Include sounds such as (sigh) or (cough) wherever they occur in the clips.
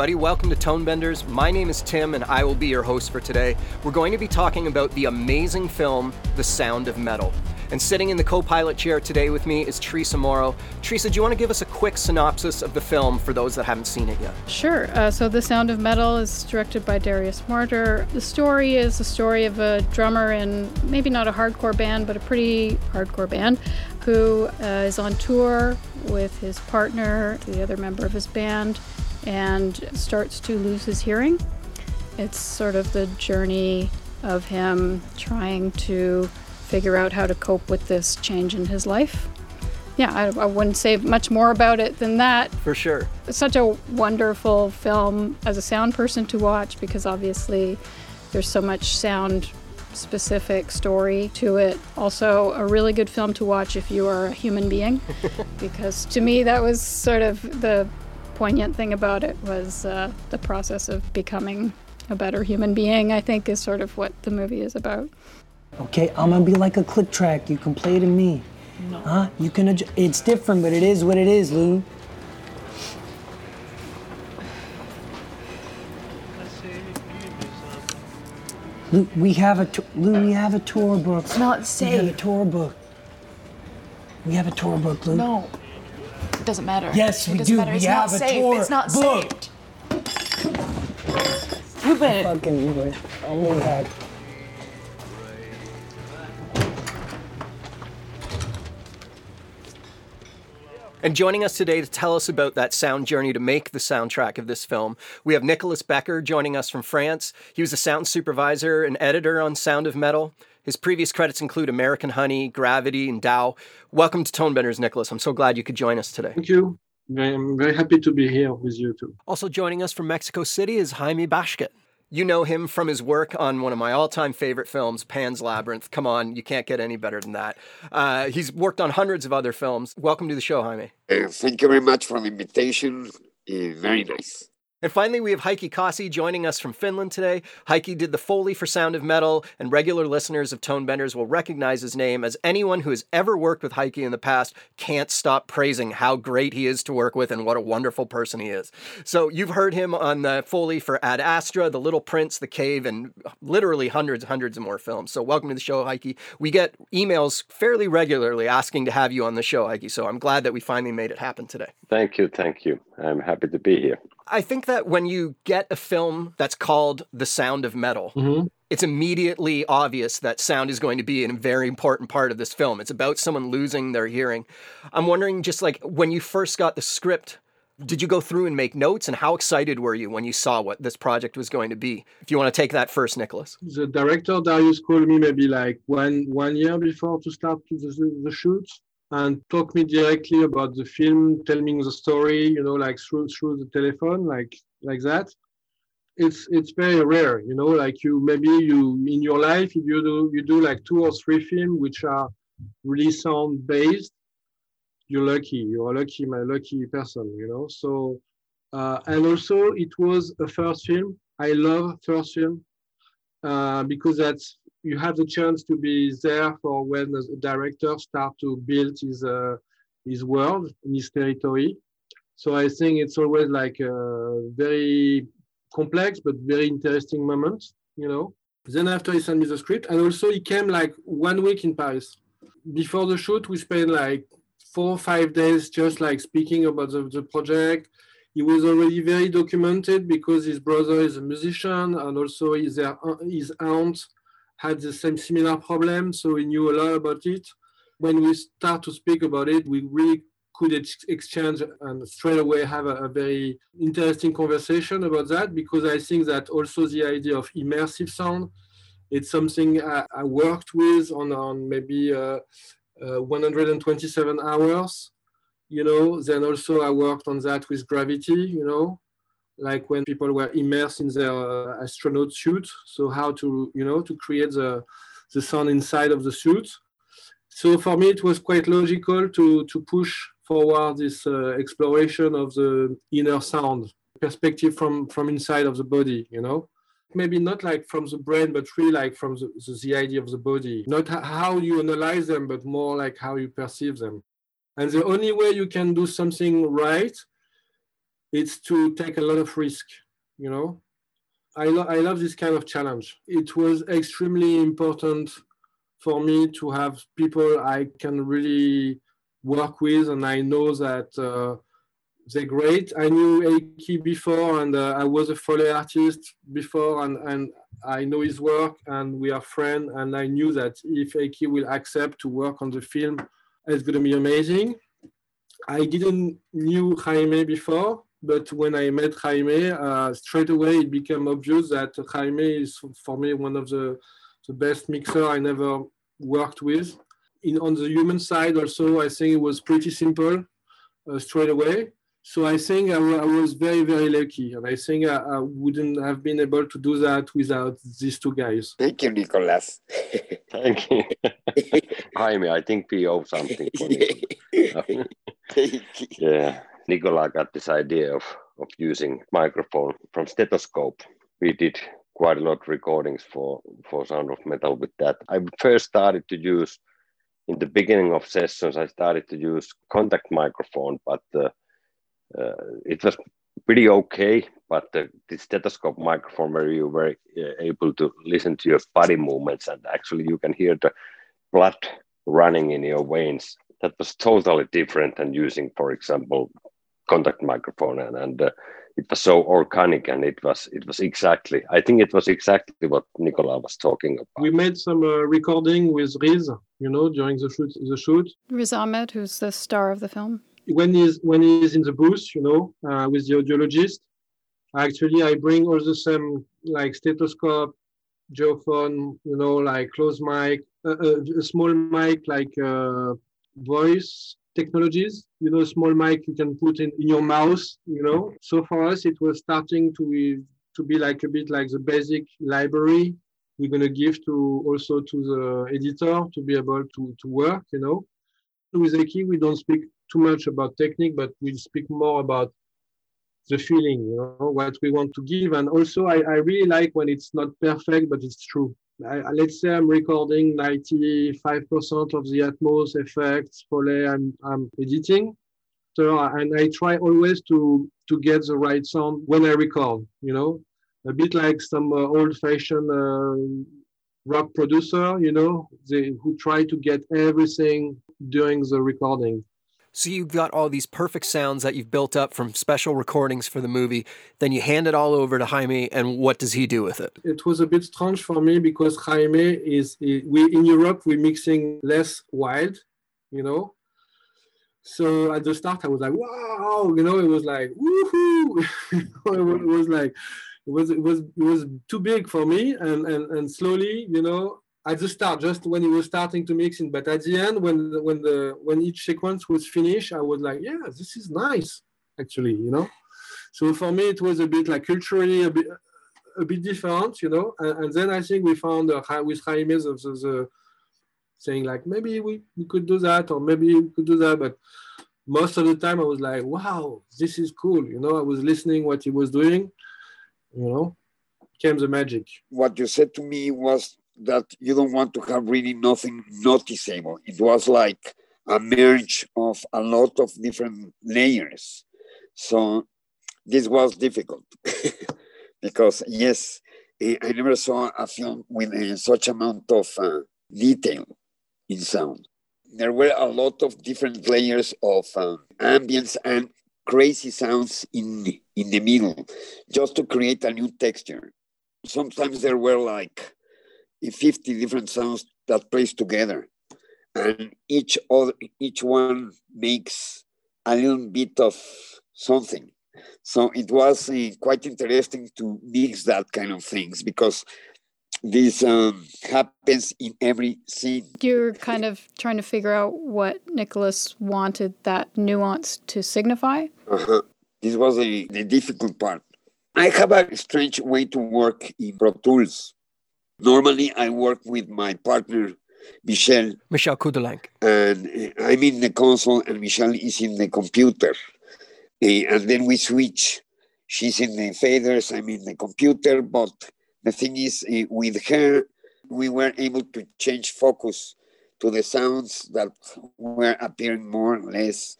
everybody, welcome to Tone Benders. My name is Tim and I will be your host for today. We're going to be talking about the amazing film The Sound of Metal. And sitting in the co pilot chair today with me is Teresa Morrow. Teresa, do you want to give us a quick synopsis of the film for those that haven't seen it yet? Sure. Uh, so, The Sound of Metal is directed by Darius Marder. The story is the story of a drummer in maybe not a hardcore band, but a pretty hardcore band who uh, is on tour with his partner, the other member of his band, and starts to lose his hearing. It's sort of the journey of him trying to figure out how to cope with this change in his life. Yeah, I, I, wouldn't say much more about it than that. For sure. It's such a wonderful film as a sound person to watch because obviously there's so much sound specific story to it. Also, a really good film to watch if you are a human being (laughs) because to me that was sort of the poignant thing about it was uh, the process of becoming a better human being, I think, is sort of what the movie is about. Okay, I'm gonna be like a click track. You can play to me. No. Huh? You can. Adju- it's different, but it is what it is, Lou. Lou, we have a t- Lou. We have a tour book. It's not safe. We have a tour book. We have a tour book, Lou. No. It doesn't matter. Yes, it we doesn't do. Matter. We it's have not a safe. tour It's not book. safe. You better. Fucking boy. I'll move that. And joining us today to tell us about that sound journey to make the soundtrack of this film, we have Nicolas Becker joining us from France. He was a sound supervisor and editor on Sound of Metal. His previous credits include American Honey, Gravity, and DAU. Welcome to Tonebenders, Nicolas. I'm so glad you could join us today. Thank you. I'm very happy to be here with you too. Also joining us from Mexico City is Jaime Baksht. You know him from his work on one of my all time favorite films, Pan's Labyrinth. Come on, you can't get any better than that. Uh, he's worked on hundreds of other films. Welcome to the show, Jaime. Uh, thank you very much for the invitation. Uh, very nice. And finally, we have Heikki Kossi joining us from Finland today. Heikki did the Foley for Sound of Metal, and regular listeners of Tone Benders will recognize his name as anyone who has ever worked with Heikki in the past can't stop praising how great he is to work with and what a wonderful person he is. So you've heard him on the Foley for Ad Astra, The Little Prince, The Cave, and literally hundreds, hundreds of more films. So welcome to the show, Heikki. We get emails fairly regularly asking to have you on the show, Heikki. So I'm glad that we finally made it happen today. Thank you, thank you. I'm happy to be here. I think that when you get a film that's called The Sound of Metal, mm-hmm. it's immediately obvious that sound is going to be a very important part of this film. It's about someone losing their hearing. I'm wondering, just like when you first got the script, did you go through and make notes? And how excited were you when you saw what this project was going to be? If you want to take that first, Nicolas. The director Darius called me maybe like one one year before to start the, the shoot and talk me directly about the film, tell me the story, you know, like through through the telephone, like like that. It's it's very rare, you know, like you maybe you in your life you do you do like two or three films which are really sound based. You're lucky. You're lucky, my lucky person, you know. So uh, and also it was a first film. I love first film uh, because that's you have the chance to be there for when the director start to build his uh, his world in his territory. So I think it's always like a very complex but very interesting moment, you know. Then after he sent me the script, and also he came like one week in Paris. Before the shoot, we spent like four or five days just like speaking about the, the project. He was already very documented because his brother is a musician and also his, his aunt had the same similar problem, so we knew a lot about it. When we start to speak about it, we really could ex- exchange and straight away have a, a, very interesting conversation about that because I think that also the idea of immersive sound, it's something I, I worked with on, on maybe uh, uh, 127 hours, you know, then also I worked on that with gravity, you know, like when people were immersed in their uh, astronaut suit. So how to, you know, to create the, the sound inside of the suit. So for me, it was quite logical to, to push forward this uh, exploration of the inner sound. perspective from from inside of the body you know maybe not like from the brain but really like from the, the, the idea of the body not how you analyze them but more like how you perceive them and the only way you can do something right is to take a lot of risk you know I, lo- I love this kind of challenge it was extremely important for me to have people i can really work with and i know that uh, they're great. I knew Eiki before, and uh, I was a Foley artist before, and, and I know his work, and we are friends. And I knew that if Eiki will accept to work on the film, it's going to be amazing. I didn't knew Jaime before, but when I met Jaime, uh, straight away it became obvious that Jaime is for me one of the, the best mixer I never worked with. In, on the human side also, I think it was pretty simple uh, straight away so I think I, I, was very, very lucky. And I think I, I, wouldn't have been able to do that without these two guys. Thank you, Nicolas. (laughs) Thank you. (laughs) Jaime, I think we owe something for you. (laughs) yeah, Nicola got this idea of, of using microphone from stethoscope. We did quite a lot of recordings for, for Sound of Metal with that. I first started to use, in the beginning of sessions, I started to use contact microphone, but uh, uh, it was pretty okay, but the, stethoscope microphone where you were uh, able to listen to your body movements and actually you can hear the blood running in your veins. That was totally different than using, for example, contact microphone and, and uh, it was so organic and it was it was exactly I think it was exactly what Nicola was talking about. We made some uh, recording with Riz, you know, during the shoot the shoot. Riz Ahmed, who's the star of the film when he's when he's in the booth, you know, uh, with the audiologist, actually I bring all the same like stethoscope, geophone, you know, like close mic, uh, uh, a small mic like uh, voice technologies, you know, small mic you can put in, in your mouth, you know. So for us, it was starting to to be like a bit like the basic library we're going to give to also to the editor to be able to to work, you know. With Eiki, we don't speak too much about technique, but we'll speak more about the feeling, you know, what we want to give. And also, I, I really like when it's not perfect, but it's true. Let's say I'm recording 95% of the Atmos effects, Foley, I'm, I'm editing. So, and I try always to, to get the right sound when I record, you know, a bit like some uh, old fashioned uh, rock producer, you know, they, who try to get everything during the recording. So you've got all these perfect sounds that you've built up from special recordings for the movie. Then you hand it all over to Jaime, and what does he do with it? It was a bit strange for me because Jaime is we in Europe we're mixing less wild, you know. So at the start I was like, wow, you know, it was like woohoo, (laughs) it was like it was it was it was too big for me, and and and slowly, you know, at the start, just when he was starting to mix it. But at the end, when when the when each sequence was finished, I was like, yeah, this is nice, actually, you know. So for me, it was a bit like culturally a bit a bit different, you know. And, and then I think we found uh, with Jaime the, the, the saying like maybe we, we could do that or maybe we could do that, but most of the time I was like, wow, this is cool, you know. I was listening what he was doing, you know. Came the magic. What you said to me was that you don't want to have really nothing noticeable. It was like a merge of a lot of different layers. So this was difficult (laughs) because yes, I never saw a film with uh, such amount of uh, detail in sound. There were a lot of different layers of uh, ambience and crazy sounds in in the middle, just to create a new texture. Sometimes there were like 50 different sounds that plays together. And each other each one makes a little bit of something. So it was uh, quite interesting to mix that kind of things because this um, happens in every scene. You're kind of trying to figure out what Nicolas wanted that nuance to signify? Uh-huh. this was a, the difficult part. I have a strange way to work in pro tools Normally, I work with my partner, Michelle. Michelle Couttolenc. And I'm in the console, and Michelle is in the computer. Eh, and then we switch. she's in the faders, I'm in the computer. But the thing is, uh, with her, we were able to change focus to the sounds that were appearing more or less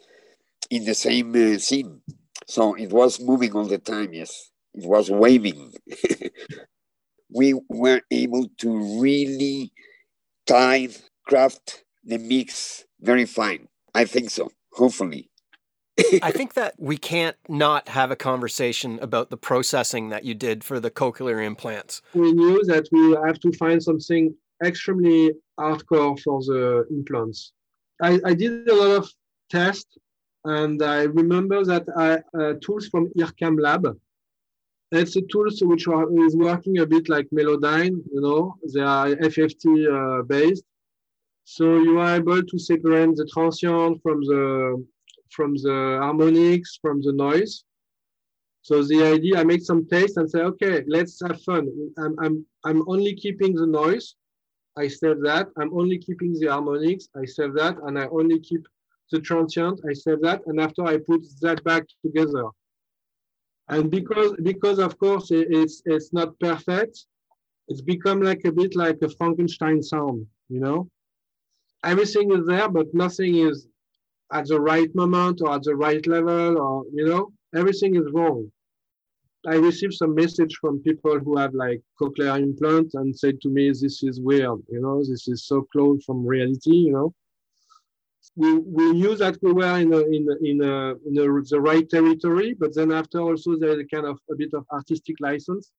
in the same uh, scene. So it was moving all the time, yes. It was waving. (laughs) we were able to really time craft the mix very fine. I think so, hopefully. (laughs) I think that we can't not have a conversation about the processing that you did for the cochlear implants. We knew that we have to find something extremely hardcore for the implants. I, I did a lot of tests, and I remember that I uh, tools from IRCAM Lab. It's a tool which are, is working a bit like Melodyne, you know, they are FFT uh, based. So you are able to separate the transient from the from the harmonics, from the noise. So the idea, I make some taste and say, okay, let's have fun. I'm, I'm, I'm only keeping the noise. I save that. I'm only keeping the harmonics. I save that. And I only keep the transient. I save that. And after I put that back together. And because, because of course, it's, it's not perfect, it's become like a bit like a Frankenstein sound, you know? Everything is there, but nothing is at the right moment or at the right level or you know? Everything is wrong. I received some message from people who have like cochlear implants and said to me this is weird you know? This is so close from reality you know we, we knew that we were in, a, in, a, in, a, in the right territory but then after also there's a kind of a bit of artistic license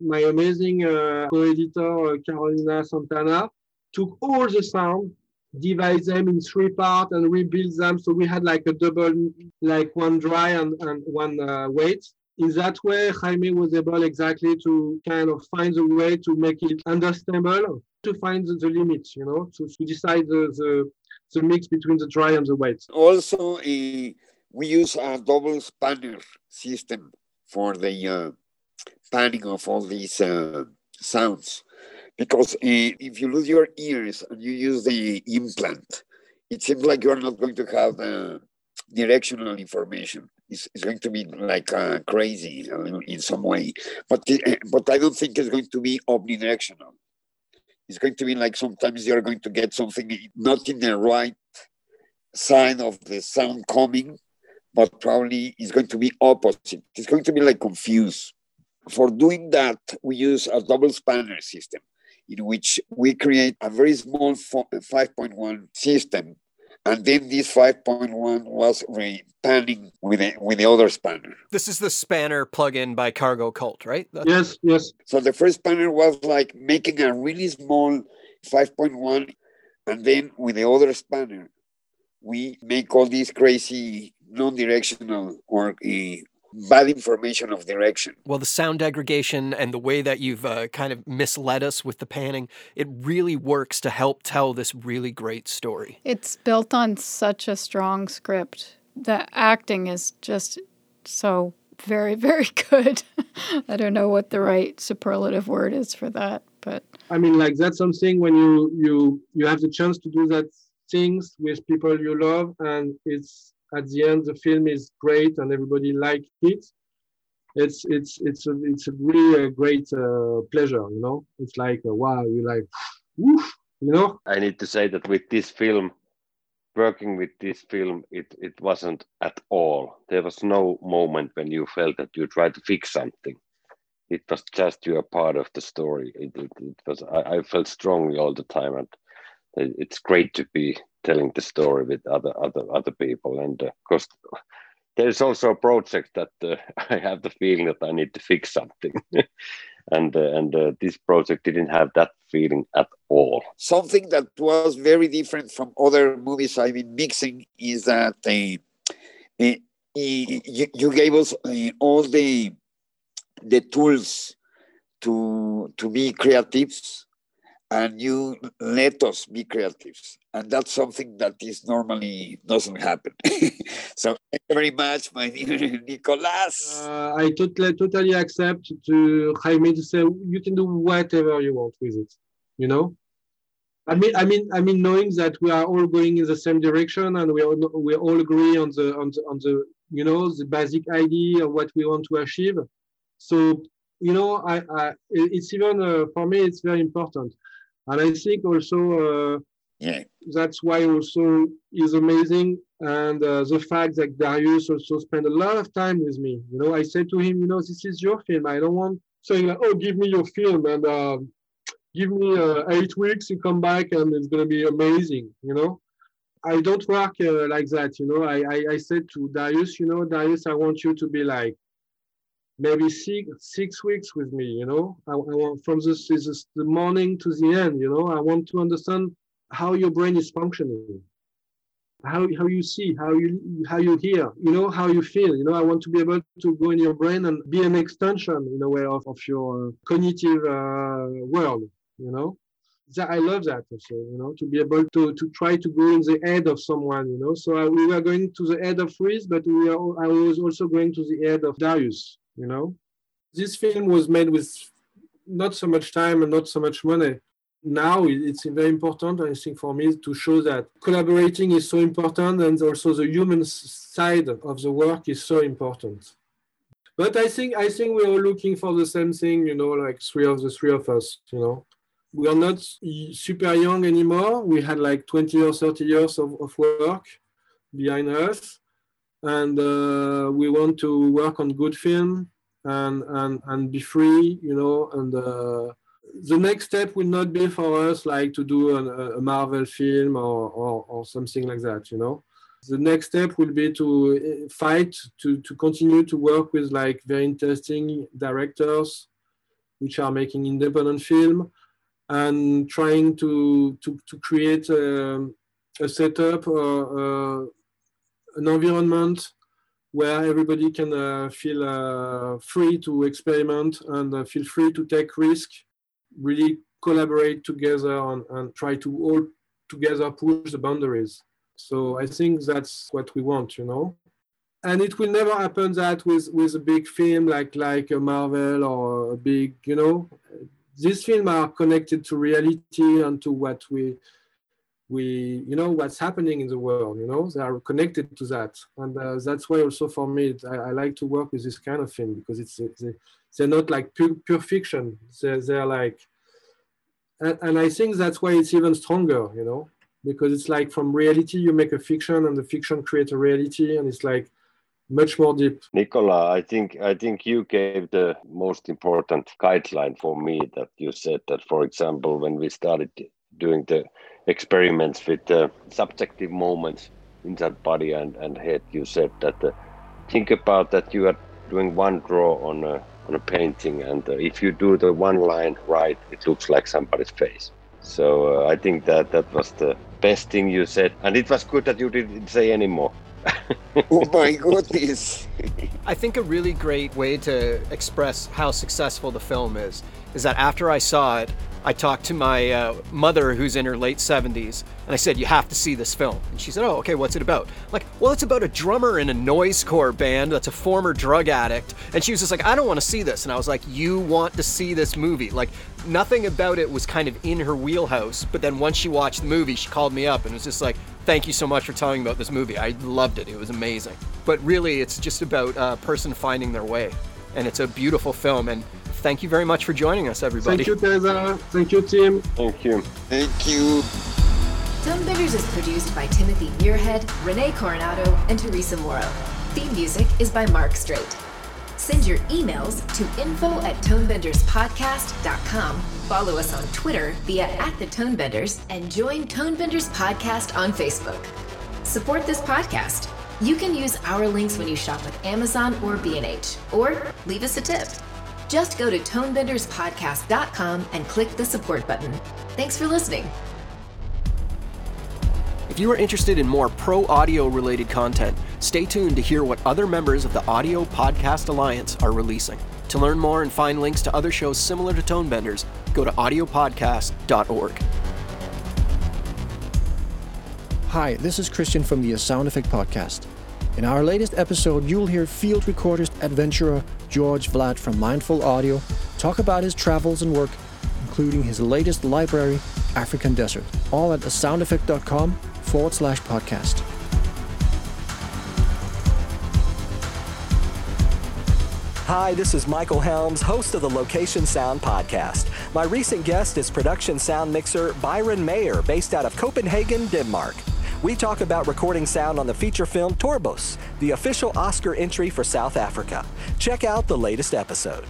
my amazing uh, co-editor uh, carolina santana took all the sound divide them in three parts and rebuild them. So we had like a double, like one dry and, and one uh, wet. In that way, Jaime was able exactly to kind of find a way to make it understandable, to find the, the limits, you know, to, to decide the, the, the mix between the dry and the wet. Also, uh, we use a double spanner system for the uh, panning of all these uh, sounds because uh, if you lose your ears and you use the implant, it seems like you're not going to have uh, directional information. It's, it's, going to be like uh, crazy in some way, but uh, but I don't think it's going to be omnidirectional. It's going to be like sometimes you're going to get something not in the right sign of the sound coming, but probably it's going to be opposite. It's going to be like confused. For doing that, we use a double spanner system in which we create a very small 5.1 system. And then this 5.1 was re-panning with the, with the other spanner. This is the spanner plugin by Cargo Cult, right? That's... Yes, yes. So the first spanner was like making a really small 5.1. And then with the other spanner, we make all these crazy non-directional or uh, bad information of direction. Well, the sound degradation and the way that you've uh, kind of misled us with the panning, it really works to help tell this really great story. It's built on such a strong script. The acting is just so very, (laughs) very good. I don't know what the right superlative word is for that, but I mean, like that's something when you you you have the chance to do that things with people you love, and it's at the end the film is great and everybody liked it. It's it's it's a, it's a really a great uh, pleasure you know? It's like uh, wow you like woof, you know? I need to say that with this film working with this film it it wasn't at all. There was no moment when you felt that you tried to fix something. It was just you are part of the story. It, it, it was I, I felt strongly all the time and it's great to be telling the story with other other other people. And because uh, there's also a project that uh, (laughs) I have the feeling that I need to fix something. (laughs) And uh, and uh, this project didn't have that feeling at all. Something that was very different from other movies I've been mixing is that uh, uh, you, you gave us all the the tools to to be creatives and you let us be creatives. And that's something that is normally doesn't happen. (laughs) So thank you very much my dear (laughs) nicolas. Uh, i totally totally accept to jaime to say you can do whatever you want with it you know? I mean i mean i mean knowing that we are all going in the same direction and we all we all agree on the on the on the you know, the basic idea of what we want to achieve. So, you know, I, I it's even uh, for me, it's very important, and I think also uh, Yeah. that's why also is amazing, and uh, the fact that Darius also spent a lot of time with me. You know, I said to him, you know, this is your film. I don't want saying like, oh, give me your film and uh, give me uh, eight weeks. You come back and it's gonna be amazing. You know. I don't work uh, like that, you know. I, I, I said to Darius, you know, Darius, I want you to be like maybe six six weeks with me, you know. I, I want from this, this the morning to the end, you know. I want to understand how your brain is functioning, how how you see, how you how you hear, you know, how you feel. You know, I want to be able to go in your brain and be an extension in a way of, of your cognitive uh, world, you know that I love that also, you know, to be able to to try to go in the head of someone, you know. So I, we were going to the head of Reese, but we are, I was also going to the head of Darius, you know. This film was made with not so much time and not so much money. Now it's very important, I think, for me to show that collaborating is so important, and also the human side of the work is so important. But I think I think we're looking for the same thing, you know, like three of the three of us, you know we are not super young anymore. We had like 20 or 30 years of, of work behind us. And uh, we want to work on good film and, and, and be free, you know. And uh, the next step will not be for us like to do an, a Marvel film or, or, or something like that, you know. The next step will be to fight to, to continue to work with like very interesting directors which are making independent film and trying to to, to create a, a setup or uh, an environment where everybody can uh, feel uh, free to experiment and uh, feel free to take risk really collaborate together and, and try to all together push the boundaries. So i think that's what we want you know? And it will never happen that with with a big film like like a marvel or a big you know? These films are connected to reality and to what we we you know what's happening in the world you know they are connected to that and uh, that's why also for me I, I, like to work with this kind of thing because it's, it's they're not like pure, pure fiction they're, they're like and, and i think that's why it's even stronger you know because it's like from reality you make a fiction and the fiction creates a reality and it's like much more deep. Nicola, I think I think you gave the most important guideline for me that you said that, for example, when we started doing the experiments with the subjective moments inside body and, and head, you said that uh, think about that you are doing one draw on a on a painting, and uh, if you do the one line right, it looks like somebody's face. So uh, I think that that was the best thing you said, and it was good that you didn't say anymore. (laughs) oh my goodness. I think a really great way to express how successful the film is is that after I saw it, I talked to my uh, mother, who's in her late 70s, and I said, You have to see this film. And she said, Oh, okay, what's it about? I'm like, well, it's about a drummer in a noisecore band that's a former drug addict. And she was just like, I don't want to see this. And I was like, You want to see this movie. Like, nothing about it was kind of in her wheelhouse. But then once she watched the movie, she called me up and was just like, Thank you so much for telling me about this movie. I loved it. It was amazing. But really, it's just about a person finding their way. And it's a beautiful film. And thank you very much for joining us, everybody. Thank you, Teresa. Thank you, Tim. Thank you. Thank you. Tonebenders is produced by Timothy Muirhead, Renee Coronado, and Teresa Morrow. Theme music is by Mark Straight. Send your emails to info at tonebenderspodcast.com. Follow us on Twitter via at the Tonebenders and join Tonebenders Podcast on Facebook. Support this podcast. You can use our links when you shop with Amazon or B&H, or leave us a tip. Just go to tonebenderspodcast.com and click the support button. Thanks for listening. If you are interested in more pro audio related content, stay tuned to hear what other members of the Audio Podcast Alliance are releasing. To learn more and find links to other shows similar to Tonebenders, go to audiopodcast.org. Hi, this is Christian from the Sound Effect Podcast. In our latest episode, you'll hear field recordist adventurer George Vlad from Mindful Audio talk about his travels and work, including his latest library, African Desert, all at thesoundeffect.com forward slash podcast. Hi, this is Michael Helms, host of the Location Sound podcast. My recent guest is production sound mixer Byron Mayer, based out of Copenhagen, Denmark. We talk about recording sound on the feature film Toorbos, the official Oscar entry for South Africa. Check out the latest episode.